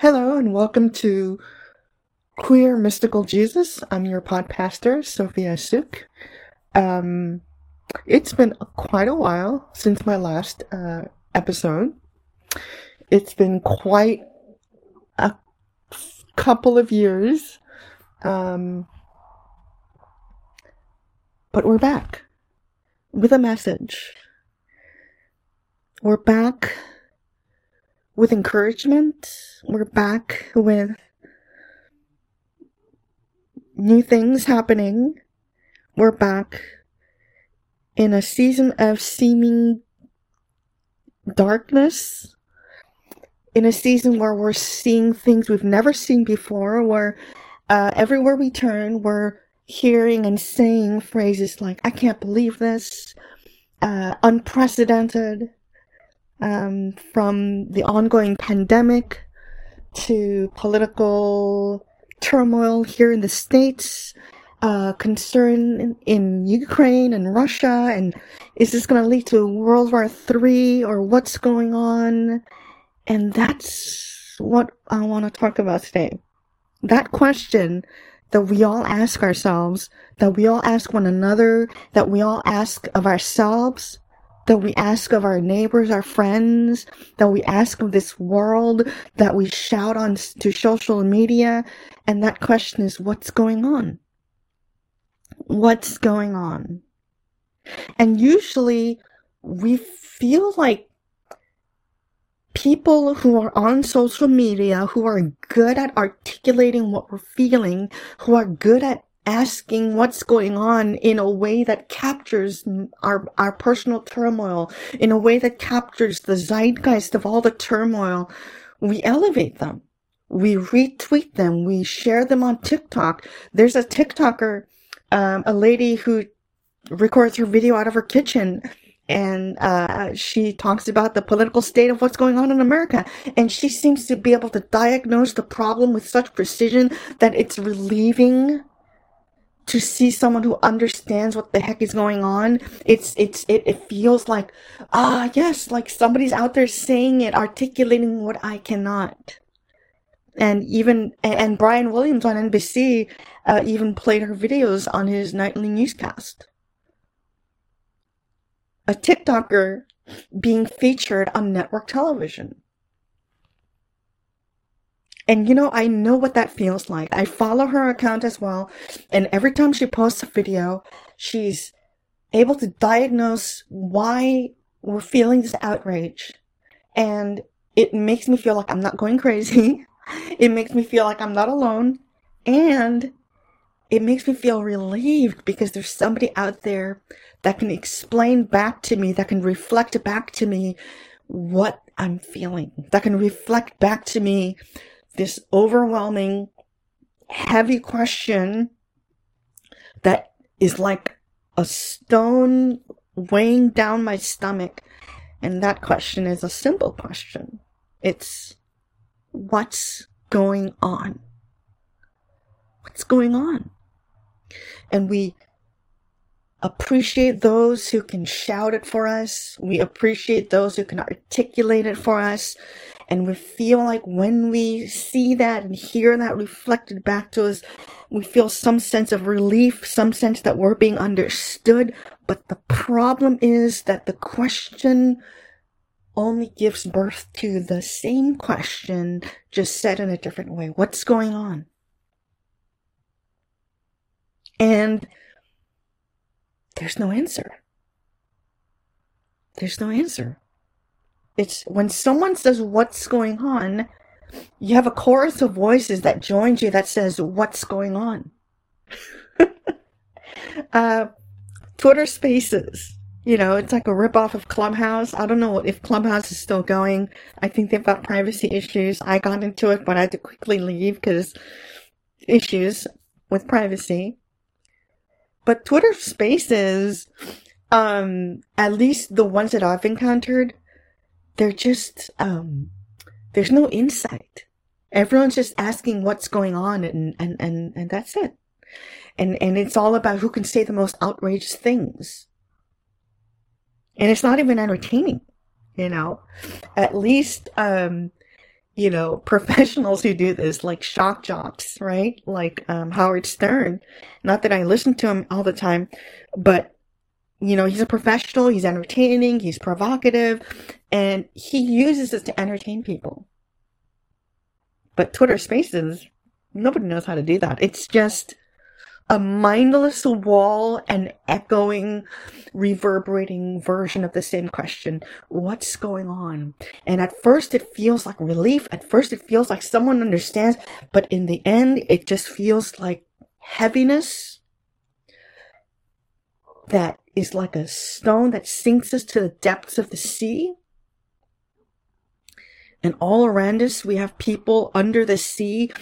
Hello and welcome to Queer Mystical Jesus. I'm your pod pastor, Sophia Suk. Um, it's been quite a while since my last uh, episode. It's been quite a couple of years. Um, but we're back with a message. We're back with encouragement. We're back with new things happening. We're back in a season of seeming darkness. In a season where we're seeing things we've never seen before, where uh, everywhere we turn, we're hearing and saying phrases like, I can't believe this, uh, unprecedented, um, from the ongoing pandemic to political turmoil here in the States, uh, concern in, in, Ukraine and Russia, and is this going to lead to World War III or what's going on? And that's what I want to talk about today. That question that we all ask ourselves, that we all ask one another, that we all ask of ourselves, that we ask of our neighbors, our friends, that we ask of this world, that we shout on to social media. And that question is, what's going on? What's going on? And usually we feel like people who are on social media, who are good at articulating what we're feeling, who are good at asking what's going on in a way that captures our, our personal turmoil, in a way that captures the zeitgeist of all the turmoil, we elevate them. We retweet them. We share them on TikTok. There's a TikToker, um, a lady who records her video out of her kitchen and uh, she talks about the political state of what's going on in America. And she seems to be able to diagnose the problem with such precision that it's relieving to see someone who understands what the heck is going on it's it's it, it feels like ah yes like somebody's out there saying it articulating what i cannot. And even and brian williams on nbc uh, even played her videos on his nightly newscast. A tiktoker being featured on network television and you know, I know what that feels like. I follow her account as well. And every time she posts a video, she's able to diagnose why we're feeling this outrage. And it makes me feel like I'm not going crazy. It makes me feel like I'm not alone. And it makes me feel relieved because there's somebody out there that can explain back to me, that can reflect back to me what I'm feeling, that can reflect back to me this overwhelming, heavy question that is like a stone weighing down my stomach. And that question is a simple question. It's what's going on? What's going on? And we appreciate those who can shout it for us. We appreciate those who can articulate it for us. And we feel like when we see that and hear that reflected back to us, we feel some sense of relief, some sense that we're being understood. But the problem is that the question only gives birth to the same question, just said in a different way. What's going on? And there's no answer. There's no answer. It's when someone says what's going on, you have a chorus of voices that joins you that says what's going on. uh, Twitter Spaces. You know, it's like a ripoff of Clubhouse. I don't know if Clubhouse is still going. I think they've got privacy issues. I got into it, but I had to quickly leave because issues with privacy. But Twitter Spaces, um, at least the ones that I've encountered, they're just, um, there's no insight. Everyone's just asking what's going on and, and, and, and that's it. And, and it's all about who can say the most outrageous things. And it's not even entertaining, you know. At least, um, you know, professionals who do this, like shock jocks, right? Like um, Howard Stern. Not that I listen to him all the time, but you know, he's a professional, he's entertaining, he's provocative, and he uses this to entertain people. But Twitter Spaces, nobody knows how to do that. It's just a mindless wall and echoing, reverberating version of the same question. What's going on? And at first it feels like relief. At first it feels like someone understands, but in the end it just feels like heaviness that is like a stone that sinks us to the depths of the sea. And all around us, we have people under the sea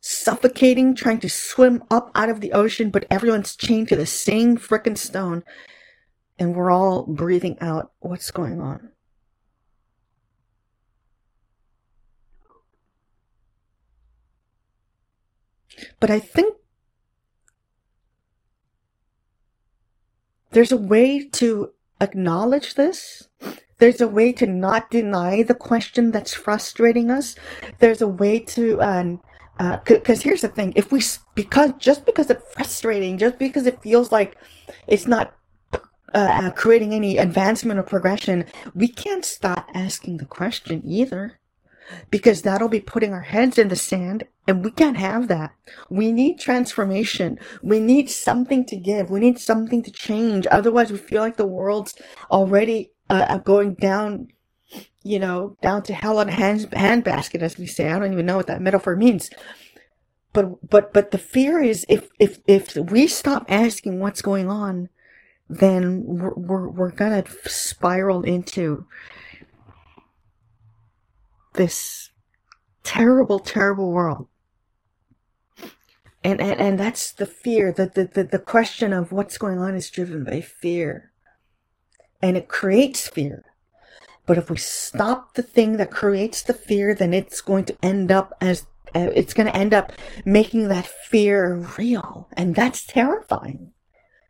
suffocating, trying to swim up out of the ocean, but everyone's chained to the same frickin' stone. And we're all breathing out what's going on. But I think there's a way to acknowledge this. There's a way to not deny the question that's frustrating us. There's a way to um, because uh, here's the thing if we because just because it's frustrating just because it feels like it's not uh, uh, creating any advancement or progression we can't stop asking the question either because that'll be putting our heads in the sand and we can't have that we need transformation we need something to give we need something to change otherwise we feel like the world's already uh, uh going down you know, down to hell on a hand, handbasket, as we say. I don't even know what that metaphor means. But, but, but the fear is if, if, if we stop asking what's going on, then we're, we're, we're gonna spiral into this terrible, terrible world. And, and, and that's the fear, that the, the, the question of what's going on is driven by fear. And it creates fear but if we stop the thing that creates the fear, then it's going to end up as uh, it's going to end up making that fear real. And that's terrifying.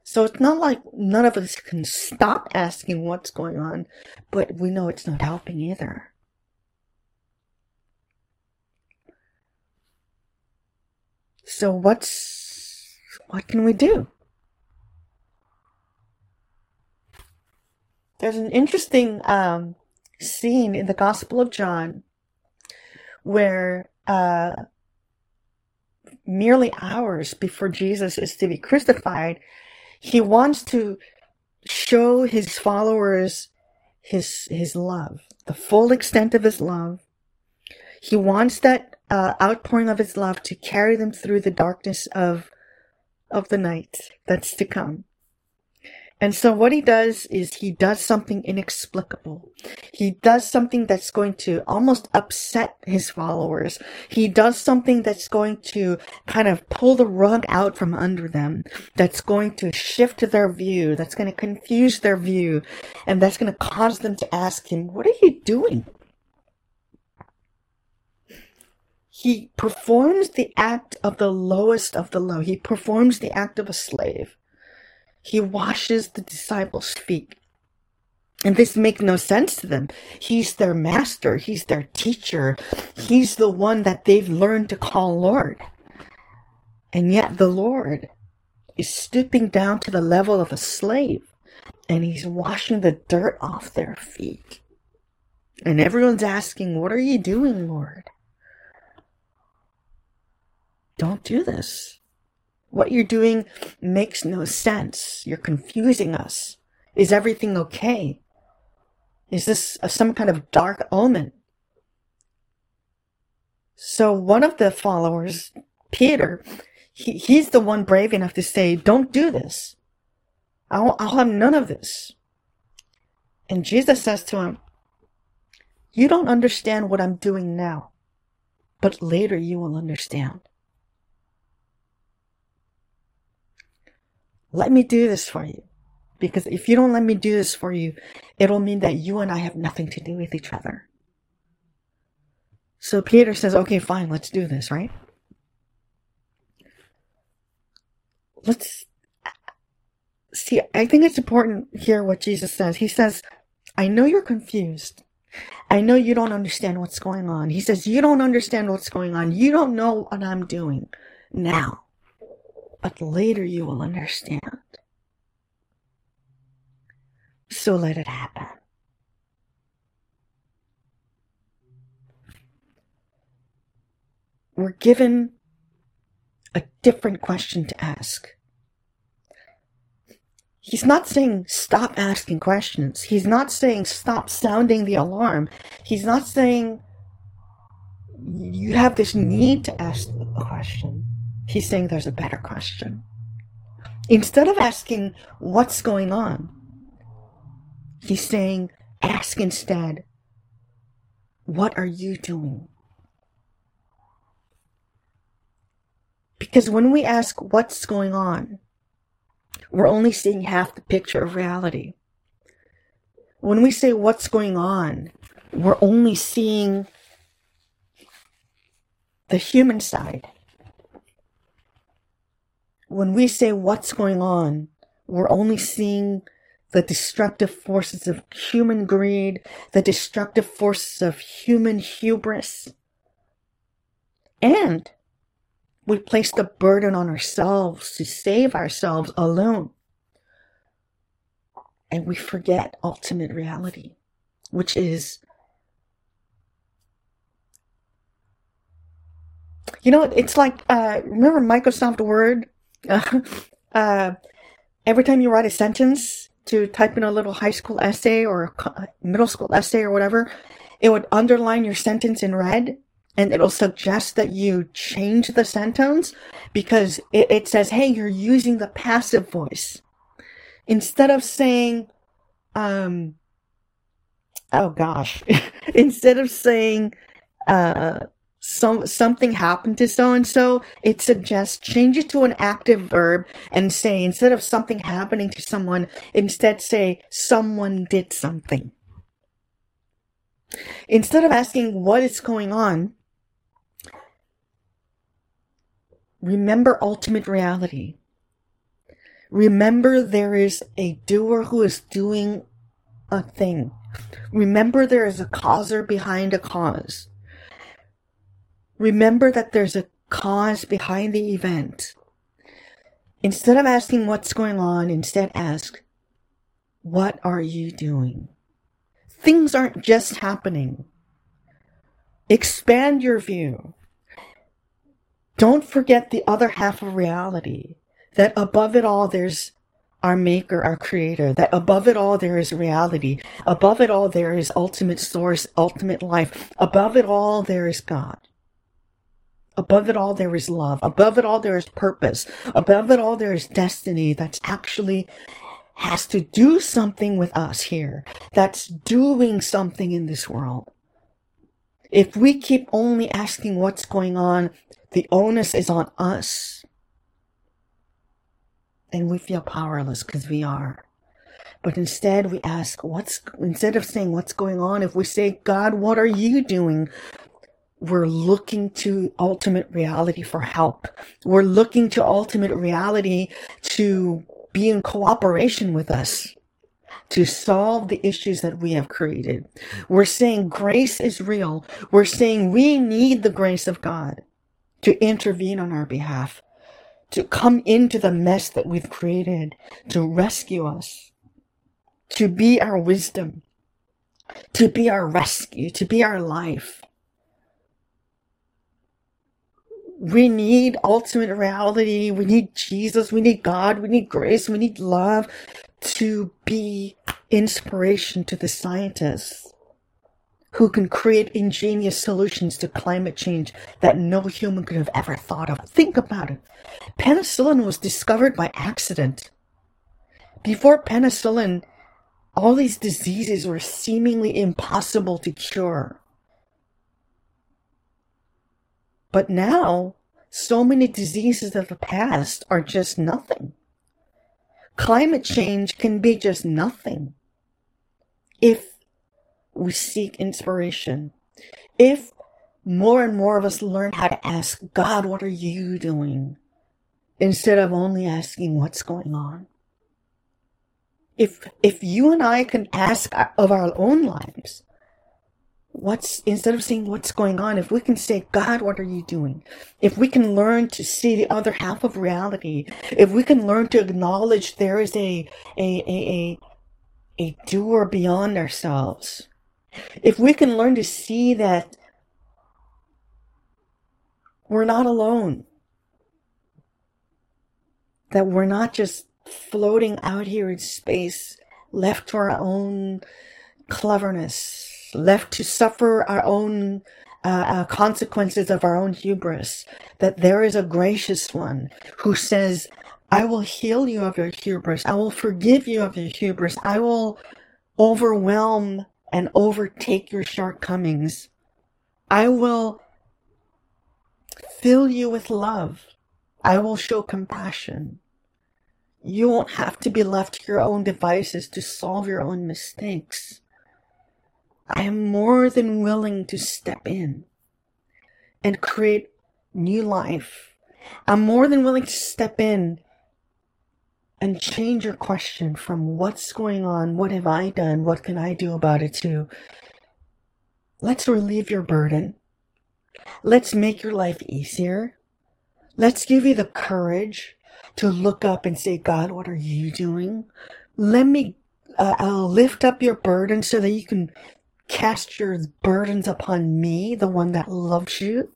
So it's not like none of us can stop asking what's going on, but we know it's not helping either. So what's, what can we do? There's an interesting um, scene in the Gospel of John where uh, merely hours before Jesus is to be crucified, he wants to show his followers his his love, the full extent of his love. He wants that uh, outpouring of his love to carry them through the darkness of of the night that's to come. And so what he does is he does something inexplicable. He does something that's going to almost upset his followers. He does something that's going to kind of pull the rug out from under them. That's going to shift their view. That's going to confuse their view. And that's going to cause them to ask him, what are you doing? He performs the act of the lowest of the low. He performs the act of a slave. He washes the disciples' feet. And this makes no sense to them. He's their master. He's their teacher. He's the one that they've learned to call Lord. And yet the Lord is stooping down to the level of a slave and he's washing the dirt off their feet. And everyone's asking, What are you doing, Lord? Don't do this. What you're doing makes no sense. You're confusing us. Is everything okay? Is this some kind of dark omen? So one of the followers, Peter, he, he's the one brave enough to say, don't do this. I'll, I'll have none of this. And Jesus says to him, you don't understand what I'm doing now, but later you will understand. Let me do this for you. Because if you don't let me do this for you, it'll mean that you and I have nothing to do with each other. So Peter says, okay, fine, let's do this, right? Let's see. I think it's important here what Jesus says. He says, I know you're confused. I know you don't understand what's going on. He says, You don't understand what's going on. You don't know what I'm doing now. But later you will understand. So let it happen. We're given a different question to ask. He's not saying stop asking questions. He's not saying stop sounding the alarm. He's not saying you have this need to ask a question. He's saying there's a better question. Instead of asking what's going on, he's saying ask instead, what are you doing? Because when we ask what's going on, we're only seeing half the picture of reality. When we say what's going on, we're only seeing the human side. When we say what's going on, we're only seeing the destructive forces of human greed, the destructive forces of human hubris. And we place the burden on ourselves to save ourselves alone. And we forget ultimate reality, which is, you know, it's like, uh, remember Microsoft Word? Uh, every time you write a sentence to type in a little high school essay or middle school essay or whatever, it would underline your sentence in red and it'll suggest that you change the sentence because it, it says, hey, you're using the passive voice. Instead of saying, um, oh gosh, instead of saying, uh, some something happened to so and so, it suggests change it to an active verb and say instead of something happening to someone, instead say someone did something. Instead of asking what is going on, Remember ultimate reality. Remember there is a doer who is doing a thing. Remember there is a causer behind a cause. Remember that there's a cause behind the event. Instead of asking what's going on, instead ask, what are you doing? Things aren't just happening. Expand your view. Don't forget the other half of reality that above it all, there's our maker, our creator, that above it all, there is reality. Above it all, there is ultimate source, ultimate life. Above it all, there is God. Above it all, there is love. Above it all, there is purpose. Above it all, there is destiny that's actually has to do something with us here. That's doing something in this world. If we keep only asking what's going on the onus is on us. And we feel powerless because we are. But instead we ask, what's, instead of saying what's going on, if we say, God, what are you doing? We're looking to ultimate reality for help. We're looking to ultimate reality to be in cooperation with us to solve the issues that we have created. We're saying grace is real. We're saying we need the grace of God to intervene on our behalf, to come into the mess that we've created, to rescue us, to be our wisdom, to be our rescue, to be our life. We need ultimate reality. We need Jesus. We need God. We need grace. We need love to be inspiration to the scientists who can create ingenious solutions to climate change that no human could have ever thought of. Think about it. Penicillin was discovered by accident. Before penicillin, all these diseases were seemingly impossible to cure. But now, so many diseases of the past are just nothing. Climate change can be just nothing. If we seek inspiration. If more and more of us learn how to ask, God, what are you doing? Instead of only asking what's going on. If, if you and I can ask of our own lives, what's instead of seeing what's going on if we can say god what are you doing? If we can learn to see the other half of reality if we can learn to acknowledge there is a a a a, a doer beyond ourselves if we can learn to see that we're not alone that we're not just floating out here in space left to our own cleverness left to suffer our own uh, uh, consequences of our own hubris, that there is a gracious one who says, I will heal you of your hubris. I will forgive you of your hubris. I will overwhelm and overtake your shortcomings. I will fill you with love. I will show compassion. You won't have to be left to your own devices to solve your own mistakes. I am more than willing to step in and create new life. I'm more than willing to step in and change your question from what's going on, what have I done, what can I do about it to let's relieve your burden. Let's make your life easier. Let's give you the courage to look up and say, God, what are you doing? Let me uh, I'll lift up your burden so that you can cast your burdens upon me, the one that loves you,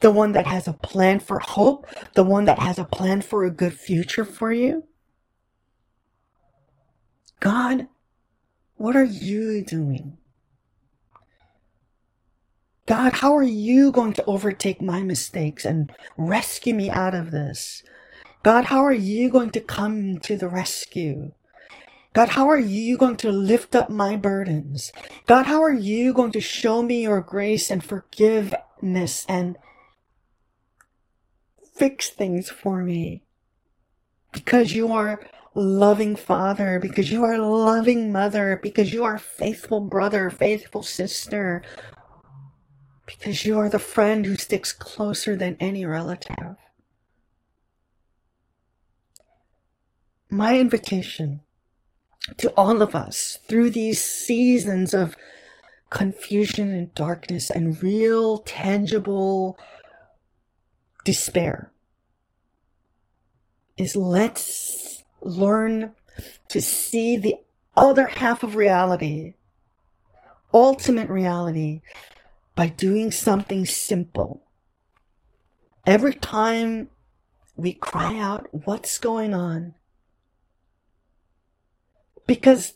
the one that has a plan for hope, the one that has a plan for a good future for you? God, what are you doing? God, how are you going to overtake my mistakes and rescue me out of this? God, how are you going to come to the rescue? God, how are you going to lift up my burdens? God, how are you going to show me your grace and forgiveness and fix things for me? Because you are loving father, because you are loving mother, because you are faithful brother, faithful sister, because you are the friend who sticks closer than any relative. My invitation to all of us through these seasons of confusion and darkness and real tangible despair is let's learn to see the other half of reality, ultimate reality, by doing something simple. Every time we cry out, What's going on? Because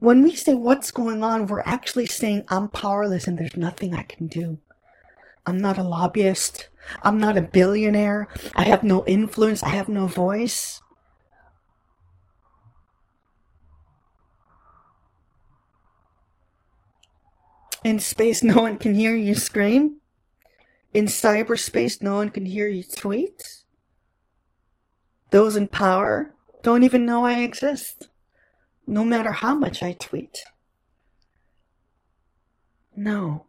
when we say what's going on, we're actually saying I'm powerless and there's nothing I can do. I'm not a lobbyist. I'm not a billionaire. I have no influence. I have no voice. In space, no one can hear you scream. In cyberspace, no one can hear you tweet. Those in power don't even know I exist no matter how much I tweet. No.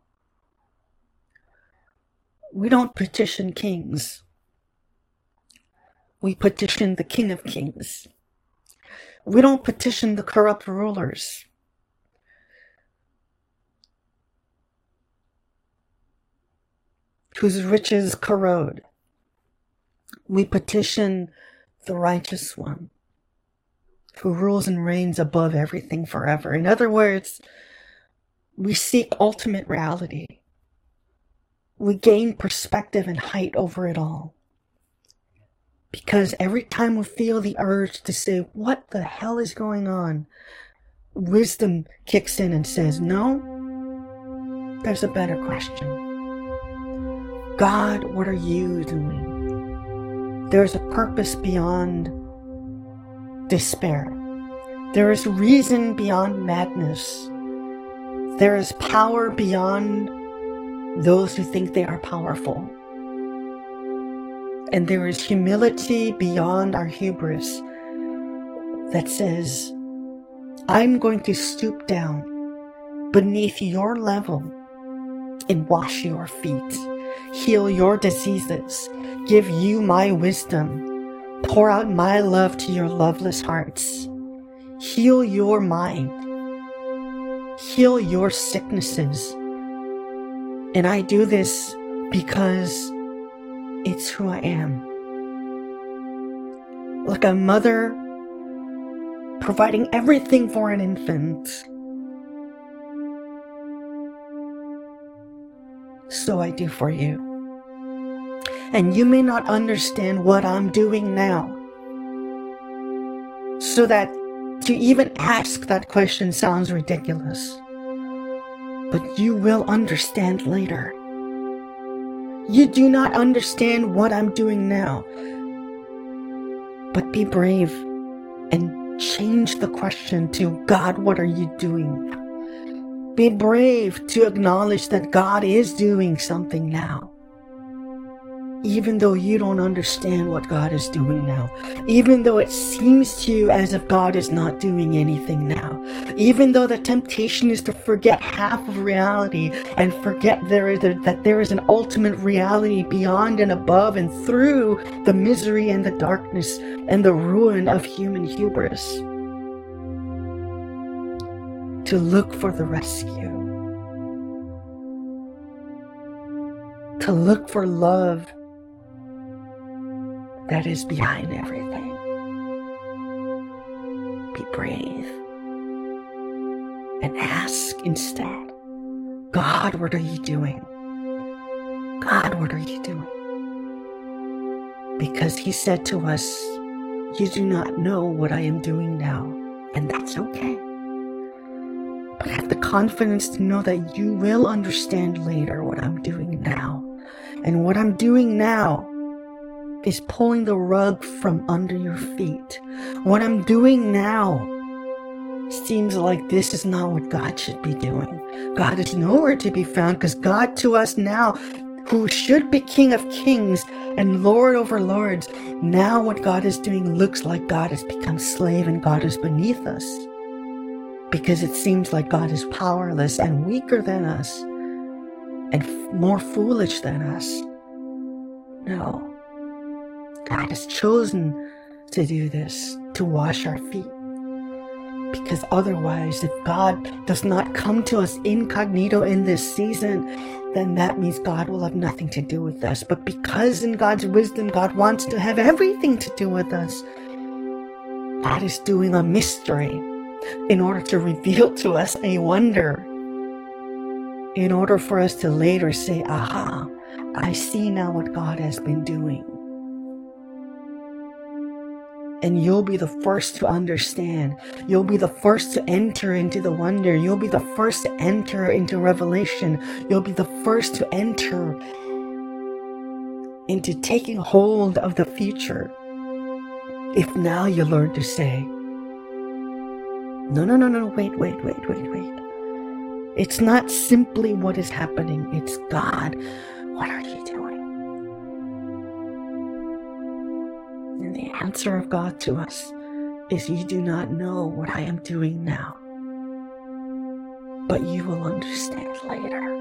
We don't petition kings. We petition the King of Kings. We don't petition the corrupt rulers. Whose riches corrode. We petition the righteous one who rules and reigns above everything forever. In other words, we seek ultimate reality. We gain perspective and height over it all. Because every time we feel the urge to say, What the hell is going on? wisdom kicks in and says, No, there's a better question. God, what are you doing? There's a purpose beyond despair. There is reason beyond madness. There is power beyond those who think they are powerful. And there is humility beyond our hubris that says, I'm going to stoop down beneath your level and wash your feet, heal your diseases, give you my wisdom, Pour out my love to your loveless hearts. Heal your mind. Heal your sicknesses. And I do this because it's who I am. Like a mother providing everything for an infant. So I do for you. And you may not understand what I'm doing now. So that to even ask that question sounds ridiculous. But you will understand later. You do not understand what I'm doing now. But be brave and change the question to God, what are you doing? Be brave to acknowledge that God is doing something now even though you don't understand what God is doing now, even though it seems to you as if God is not doing anything now, even though the temptation is to forget half of reality and forget there is a, that there is an ultimate reality beyond and above and through the misery and the darkness and the ruin of human hubris. To look for the rescue. To look for love that is behind everything. Be brave and ask instead God, what are you doing? God, what are you doing? Because He said to us, You do not know what I am doing now, and that's okay. But have the confidence to know that you will understand later what I'm doing now. And what I'm doing now is pulling the rug from under your feet. What I'm doing now seems like this is not what God should be doing. God is nowhere to be found because God to us now, who should be King of Kings and Lord over Lords, now what God is doing looks like God has become slave and God is beneath us. Because it seems like God is powerless and weaker than us and f- more foolish than us. No. God has chosen to do this, to wash our feet. Because otherwise, if God does not come to us incognito in this season, then that means God will have nothing to do with us. But because in God's wisdom, God wants to have everything to do with us, God is doing a mystery in order to reveal to us a wonder. In order for us to later say, aha, I see now what God has been doing and you'll be the first to understand. You'll be the first to enter into the wonder. You'll be the first to enter into revelation. You'll be the first to enter into taking hold of the future. If now you learn to say, no, no, no, no, wait, wait, wait, wait, wait. It's not simply what is happening, it's answer of God to us is, You do not know what I am doing now, but you will understand later.